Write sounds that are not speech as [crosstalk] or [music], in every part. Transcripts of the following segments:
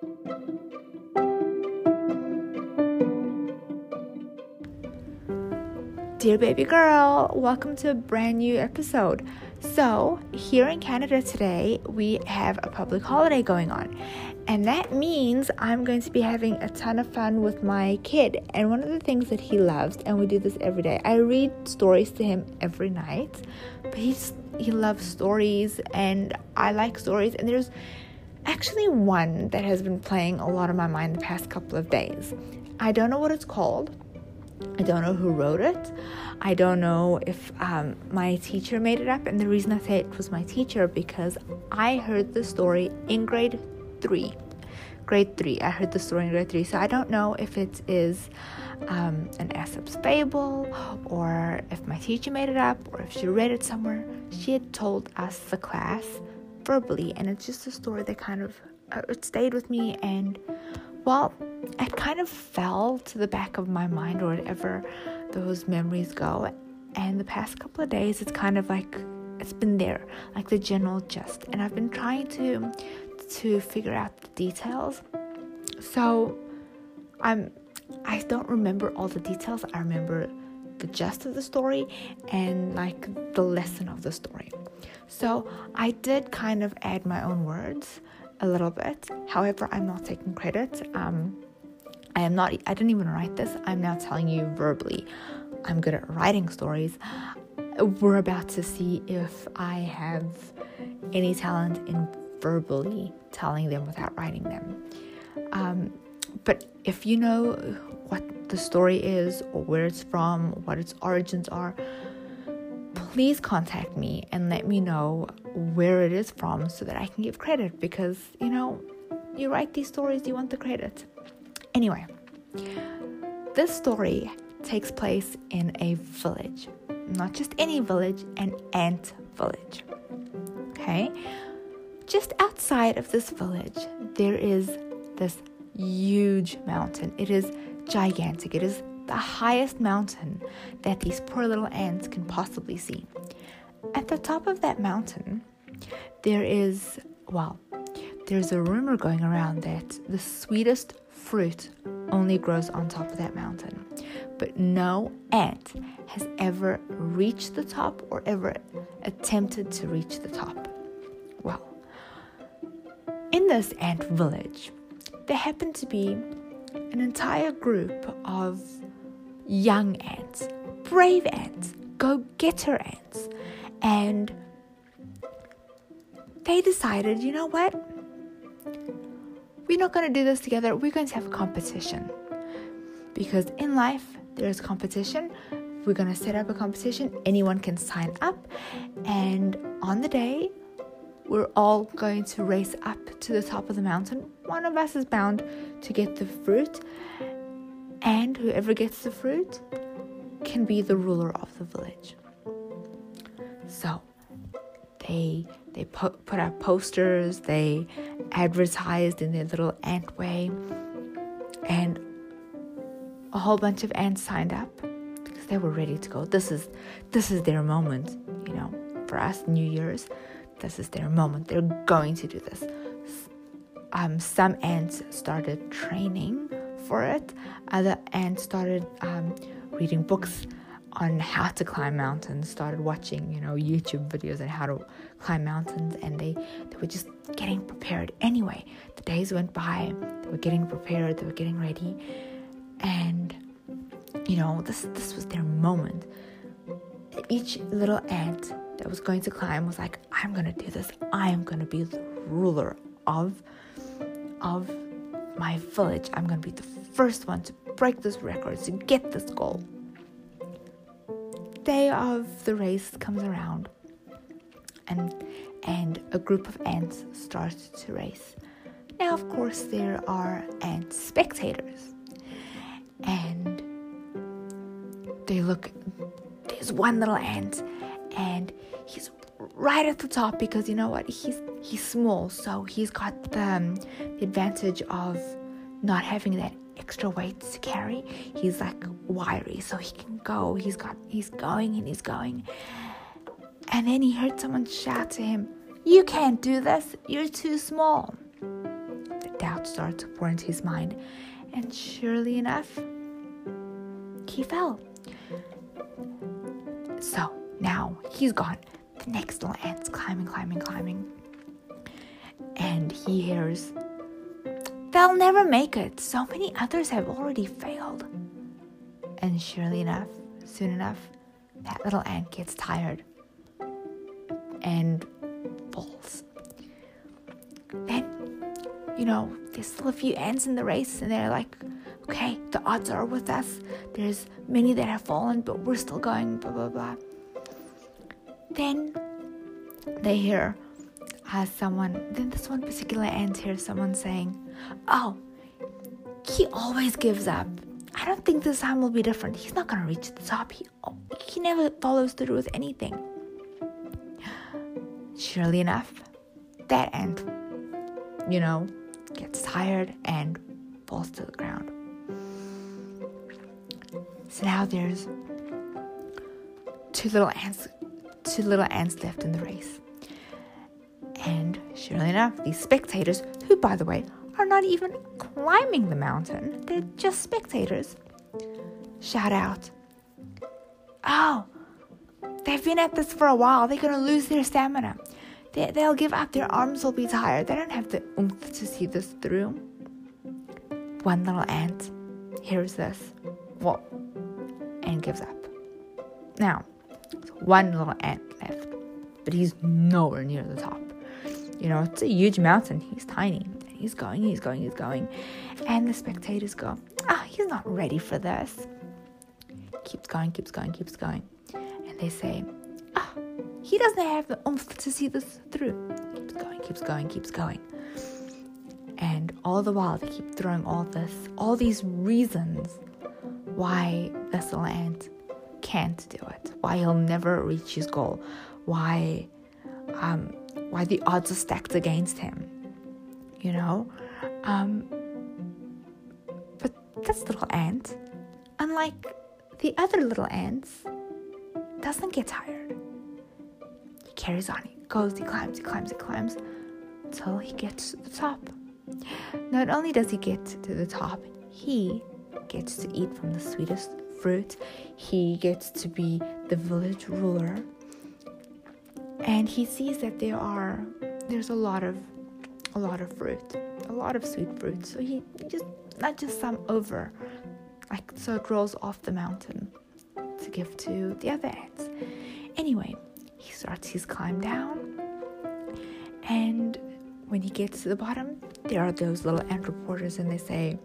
Dear baby girl, welcome to a brand new episode. So, here in Canada today, we have a public holiday going on, and that means I'm going to be having a ton of fun with my kid. And one of the things that he loves, and we do this every day, I read stories to him every night, but he's he loves stories, and I like stories, and there's actually one that has been playing a lot on my mind the past couple of days. I don't know what it's called I don't know who wrote it. I don't know if um, my teacher made it up. And the reason I say it was my teacher because I heard the story in grade three. Grade three. I heard the story in grade three. So I don't know if it is um, an Aesop's fable or if my teacher made it up or if she read it somewhere. She had told us, the class, verbally. And it's just a story that kind of uh, it stayed with me and well, it kind of fell to the back of my mind or whatever those memories go. And the past couple of days, it's kind of like it's been there, like the general gist. And I've been trying to to figure out the details. So I'm I don't remember all the details. I remember the gist of the story and like the lesson of the story. So I did kind of add my own words a little bit. However, I'm not taking credit. Um, I am not, I didn't even write this. I'm now telling you verbally. I'm good at writing stories. We're about to see if I have any talent in verbally telling them without writing them. Um, but if you know what the story is or where it's from, what its origins are, please contact me and let me know where it is from so that I can give credit because, you know, you write these stories, you want the credit. Anyway, this story takes place in a village, not just any village, an ant village. Okay? Just outside of this village, there is this huge mountain. It is gigantic. It is the highest mountain that these poor little ants can possibly see. At the top of that mountain, there is, well, there's a rumor going around that the sweetest fruit only grows on top of that mountain. But no ant has ever reached the top or ever attempted to reach the top. Well, in this ant village, there happened to be an entire group of young ants, brave ants, go getter ants. And they decided, you know what? We're not going to do this together. We're going to have a competition. Because in life, there's competition. We're going to set up a competition. Anyone can sign up. And on the day, we're all going to race up to the top of the mountain. One of us is bound to get the fruit, and whoever gets the fruit can be the ruler of the village. So they they put, put out posters, they advertised in their little ant way, and a whole bunch of ants signed up because they were ready to go. This is this is their moment, you know. For us, New Year's, this is their moment. They're going to do this. Um, some ants started training for it. Other ants started um, reading books on how to climb mountains, started watching, you know, YouTube videos on how to climb mountains, and they, they were just getting prepared. Anyway, the days went by, they were getting prepared, they were getting ready, and you know, this this was their moment. Each little ant that was going to climb was like, I'm gonna do this, I am gonna be the ruler of of my village. I'm gonna be the first one to break this record, to get this goal. Day of the race comes around, and and a group of ants start to race. Now, of course, there are ant spectators, and they look. There's one little ant, and he's right at the top because you know what? He's he's small, so he's got the, um, the advantage of not having that extra weight to carry. He's like wiry, so he can go. He's got he's going and he's going. And then he heard someone shout to him, You can't do this, you're too small. But now thoughts start to pour into his mind. And surely enough, he fell. So now he's gone. The next ant's climbing, climbing, climbing. And he hears, They'll never make it. So many others have already failed. And surely enough, soon enough, that little ant gets tired and falls. Then, you know, there's still a few ants in the race, and they're like, okay, the odds are with us. There's many that have fallen, but we're still going, blah, blah, blah. Then they hear uh, someone, then this one particular ant hears someone saying, oh, he always gives up. I don't think this time will be different. He's not gonna reach the top. He, he never follows through with anything. Surely enough, that ant, you know, gets tired and falls to the ground. So now there's two little ants, two little ants left in the race. And surely enough, these spectators, who by the way are not even climbing the mountain, they're just spectators, shout out, Oh, they've been at this for a while. They're to lose their stamina. They, they'll give up. Their arms will be tired. They don't have the oomph to see this through. One little ant hears this. What? And gives up. Now, one little ant left, but he's nowhere near the top. You know, it's a huge mountain. He's tiny. He's going, he's going, he's going. And the spectators go, ah, oh, he's not ready for this keeps going, keeps going, keeps going. And they say, ah, he doesn't have the oomph to see this through. Keeps going, keeps going, keeps going. And all the while, they keep throwing all this, all these reasons why this little ant can't do it, why he'll never reach his goal, why, um, why the odds are stacked against him. You know, um, but this little ant, unlike the other little ants doesn't get tired. He carries on, he goes, he climbs, he climbs, he climbs until he gets to the top. Not only does he get to the top, he gets to eat from the sweetest fruit. He gets to be the village ruler. And he sees that there are there's a lot of a lot of fruit, a lot of sweet fruit. So he just not just some over like so it rolls off the mountain to give to the other ants. Anyway, he starts his climb down, and when he gets to the bottom, there are those little ant reporters, and they say,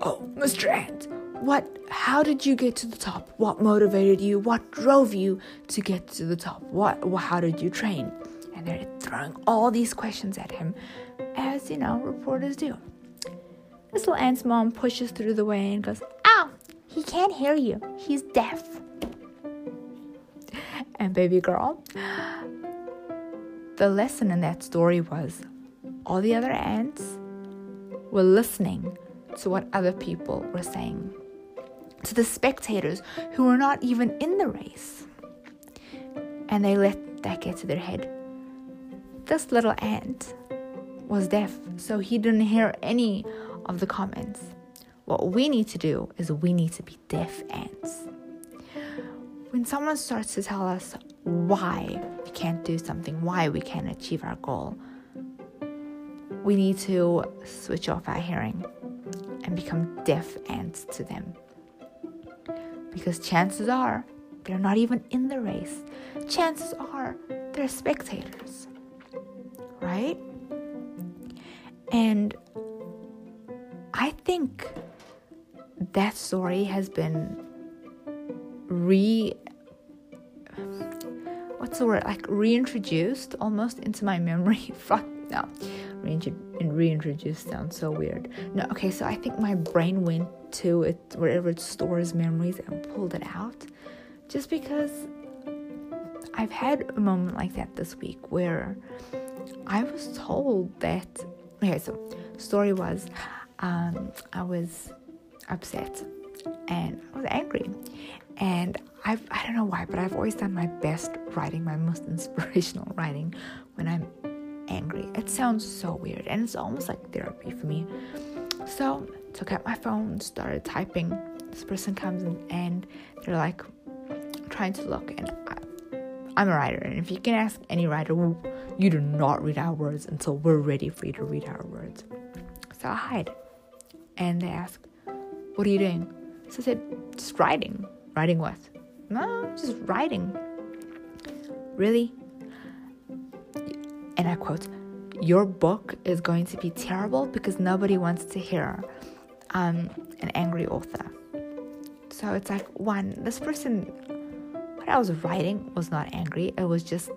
"Oh, Mr. Ant, what? How did you get to the top? What motivated you? What drove you to get to the top? What? How did you train?" And they're throwing all these questions at him, as you know reporters do. This little ant's mom pushes through the way and goes, ow, he can't hear you. He's deaf. [laughs] And baby girl, the lesson in that story was all the other ants were listening to what other people were saying, to the spectators who were not even in the race. And they let that get to their head. This little ant was deaf, so he didn't hear any of the comments. What we need to do is we need to be deaf ants. When someone starts to tell us why we can't do something, why we can't achieve our goal, we need to switch off our hearing and become deaf ants to them. Because chances are they're not even in the race. Chances are they're spectators. Right? And I think that story has been re what's the word like reintroduced almost into my memory [laughs] fuck no reintroduced sounds so weird no okay so i think my brain went to it wherever it stores memories and pulled it out just because i've had a moment like that this week where i was told that okay so story was um, i was upset and I was angry. And I've, I don't know why, but I've always done my best writing, my most [laughs] inspirational writing when I'm angry. It sounds so weird and it's almost like therapy for me. So, took out my phone, started typing. This person comes in and they're like trying to look and I, am a writer and if you can ask any writer, you do not read our words until we're ready for you to read our words. So I hide. And they ask, What are you doing? So I said, Just writing. Writing what? No, just writing. Really? And I quote, Your book is going to be terrible because nobody wants to hear um, an angry author. So it's like, one, this person, what I was writing was not angry. It was just,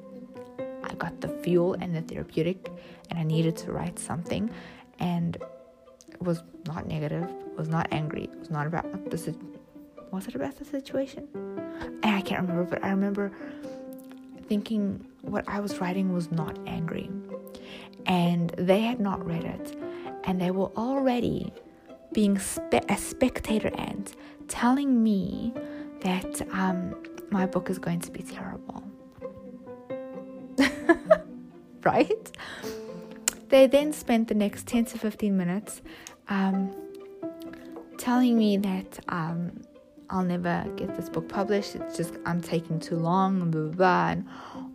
I got the fuel and the therapeutic, and I needed to write something. And it was not negative, was not angry, it was not about the was it about the situation? And I can't remember, but I remember thinking what I was writing was not angry. And they had not read it. And they were already being spe- a spectator and telling me that um, my book is going to be terrible. [laughs] right? They then spent the next 10 to 15 minutes um, telling me that um, I'll never get this book published. It's just I'm taking too long, blah, blah, blah, and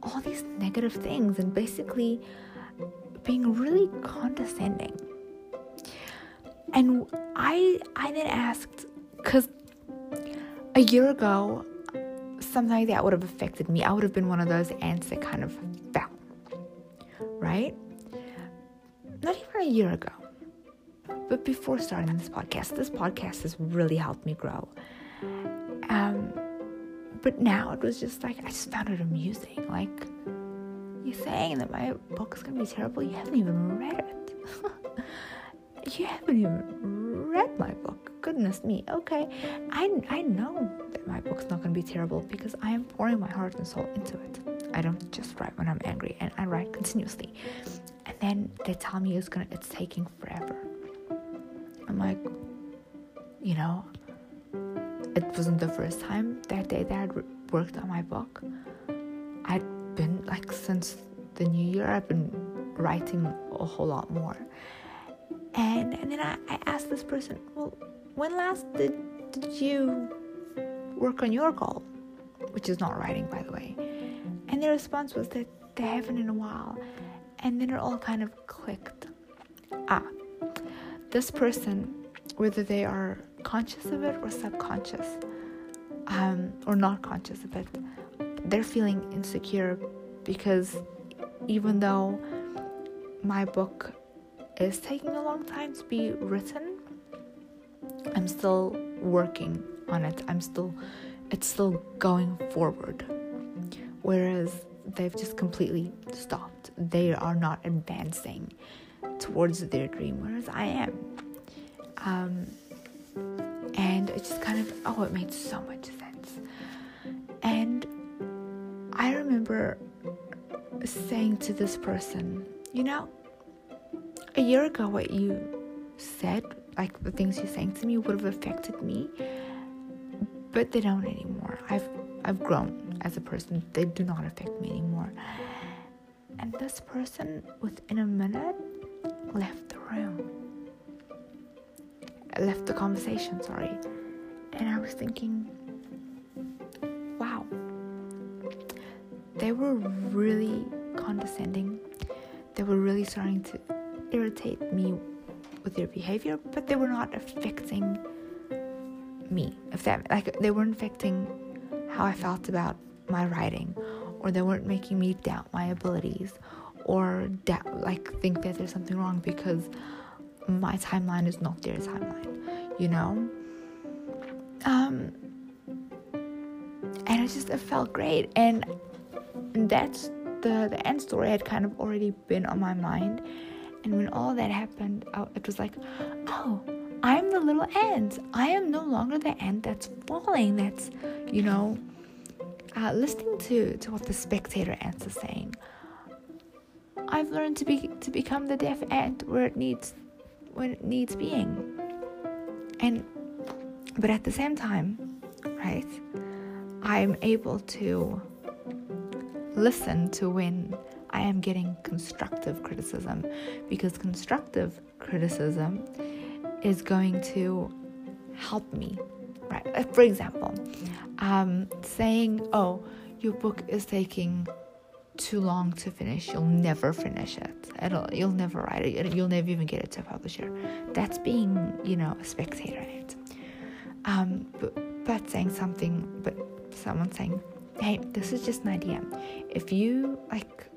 all these negative things, and basically being really condescending. And I, I then asked, because a year ago, something like that would have affected me. I would have been one of those ants that kind of fell, right? Not even a year ago. But before starting this podcast, this podcast has really helped me grow. Um, but now it was just like I just found it amusing. Like you're saying that my book is gonna be terrible. You haven't even read it. [laughs] you haven't even read my book. Goodness me. Okay, I I know that my book's not gonna be terrible because I am pouring my heart and soul into it. I don't just write when I'm angry, and I write continuously. And then they tell me it's gonna it's taking forever. I'm like, you know, it wasn't the first time that day that I'd worked on my book. I'd been like since the new year, I've been writing a whole lot more. And and then I, I asked this person, well, when last did did you work on your goal? Which is not writing, by the way. And their response was that they haven't in a while. And then it all kind of clicked. Ah, this person, whether they are conscious of it or subconscious, um, or not conscious of it, they're feeling insecure because even though my book is taking a long time to be written, I'm still working on it. I'm still, it's still going forward. Whereas they've just completely stopped. They are not advancing towards their dream, whereas I am. Um, and it just kind of, oh, it made so much sense. And I remember saying to this person, you know, a year ago, what you said, like the things you're saying to me, would have affected me, but they don't anymore. I've I've grown as a person. They do not affect me anymore. And this person, within a minute, left the room left the conversation, sorry. And I was thinking, wow, they were really condescending. They were really starting to irritate me with their behavior, but they were not affecting me. If that like they weren't affecting how I felt about my writing, or they weren't making me doubt my abilities, or doubt like think that there's something wrong because my timeline is not their timeline, you know? Um, and it just it felt great. And that's the, the end story had kind of already been on my mind. And when all that happened, it was like, oh, I'm the little ant. I am no longer the ant that's falling, that's, you know, uh, listening to, to what the spectator ants are saying. I've learned to be to become the deaf ant where it needs when it needs being. And but at the same time, right, I'm able to listen to when I am getting constructive criticism because constructive criticism is going to help me, right? For example, um, saying, "Oh, your book is taking too long to finish. You'll never finish it. It'll, you'll never write it. You'll never even get it to a publisher." That's being, you know, a spectator. Um, but, but saying something, but someone saying, "Hey, this is just an idea. If you like."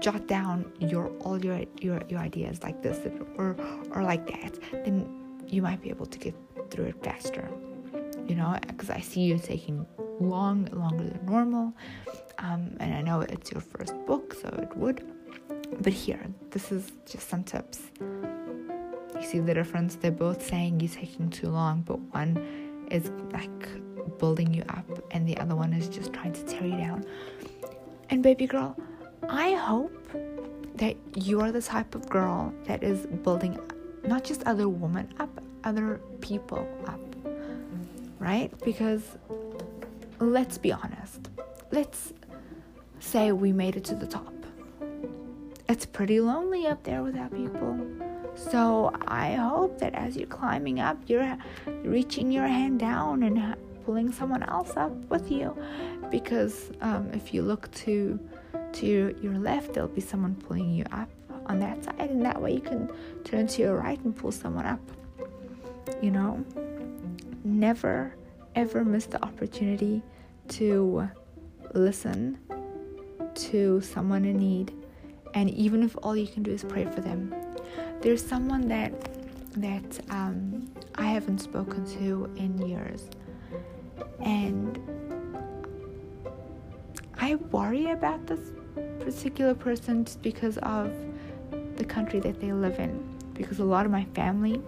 Jot down your all your your, your ideas like this or or like that then you might be able to get through it faster you know because i see you taking long longer than normal um, and i know it's your first book so it would. But here this is just some tips. You see the difference? They're both saying you're taking too long but one is like building you up and the other one is just trying to tear you down. And baby girl I hope that you are the type of girl that is building not just other women up, other people up. Right? Because let's be honest. Let's say we made it to the top. It's pretty lonely up there without people. So I hope that as you're climbing up, you're reaching your hand down and pulling someone else up with you. Because um, if you look to to your, left, there'll be someone pulling you up on that side, and that way you can turn to your right and pull someone up. You know, never ever miss the opportunity to listen to someone in need, and even if all you can do is pray for them. There's someone that that um, I haven't spoken to in years, and I worry about this particular person just because of the country that they live in. Because a lot of my family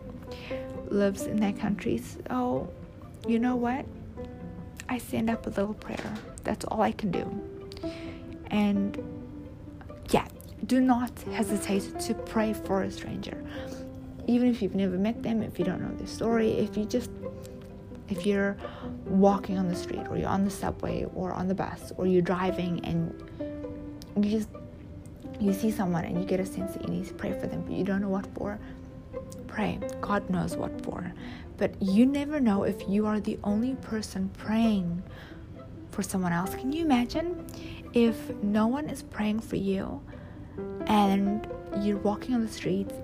lives in that country. So, you know what? I send up a little prayer. That's all I can do. And yeah, do not hesitate to pray for a stranger. Even if you've never met them, if you don't know their story, if you just if you're walking on the street or you're on the subway or on the bus or you're driving and you just you see someone and you get a sense that you need to pray for them, but you don't know what for. Pray. God knows what for. But you never know if you are the only person praying for someone else. Can you imagine if no one is praying for you and you're walking on the streets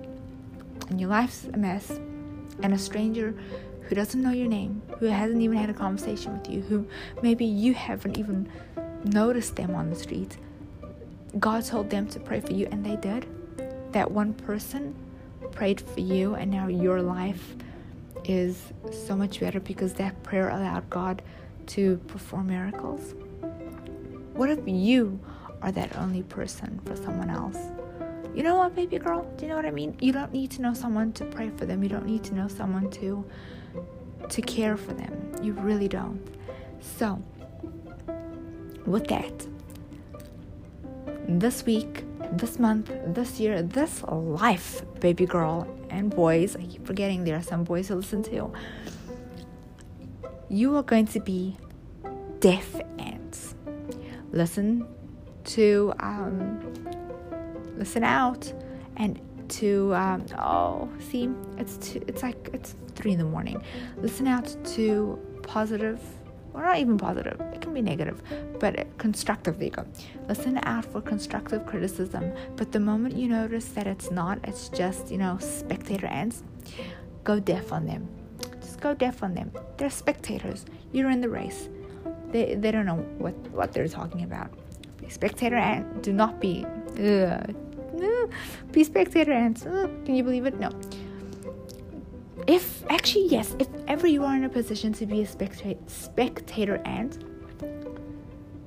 and your life's a mess and a stranger who doesn't know your name, who hasn't even had a conversation with you, who maybe you haven't even noticed them on the street, God told them to pray for you, and they did. That one person prayed for you, and now your life is so much better because that prayer allowed God to perform miracles. What if you are that only person for someone else? You know what, baby girl? Do you know what I mean? You don't need to know someone to pray for them. You don't need to know someone to to care for them. You really don't. So, with that, this week, this month, this year, this life, baby girl and boys. I keep forgetting there are some boys who listen to. You are going to be deaf ants. Listen to um, listen out and to um, oh see it's it's like it's three in the morning. Listen out to positive or not even positive, it can be negative, but constructive, there. Listen out for constructive criticism, but the moment you notice that it's not, it's just, you know, spectator ants, go deaf on them. Just go deaf on them. They're spectators. You're in the race. They, they don't know what, what they're talking about. Be spectator ant. Do not be. Ugh, be spectator ants. Ugh, can you believe it? No if actually yes if ever you are in a position to be a spectator spectator ant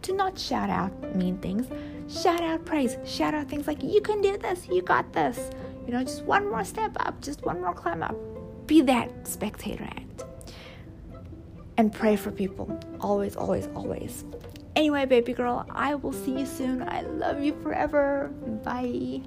do not shout out mean things. Shout out praise. Shout out things like you can do this. You got this. You know just one more step up. Just one more climb up. Be that spectator ant and pray for people. Always always always. Anyway baby girl i will see you soon. I love you forever. Bye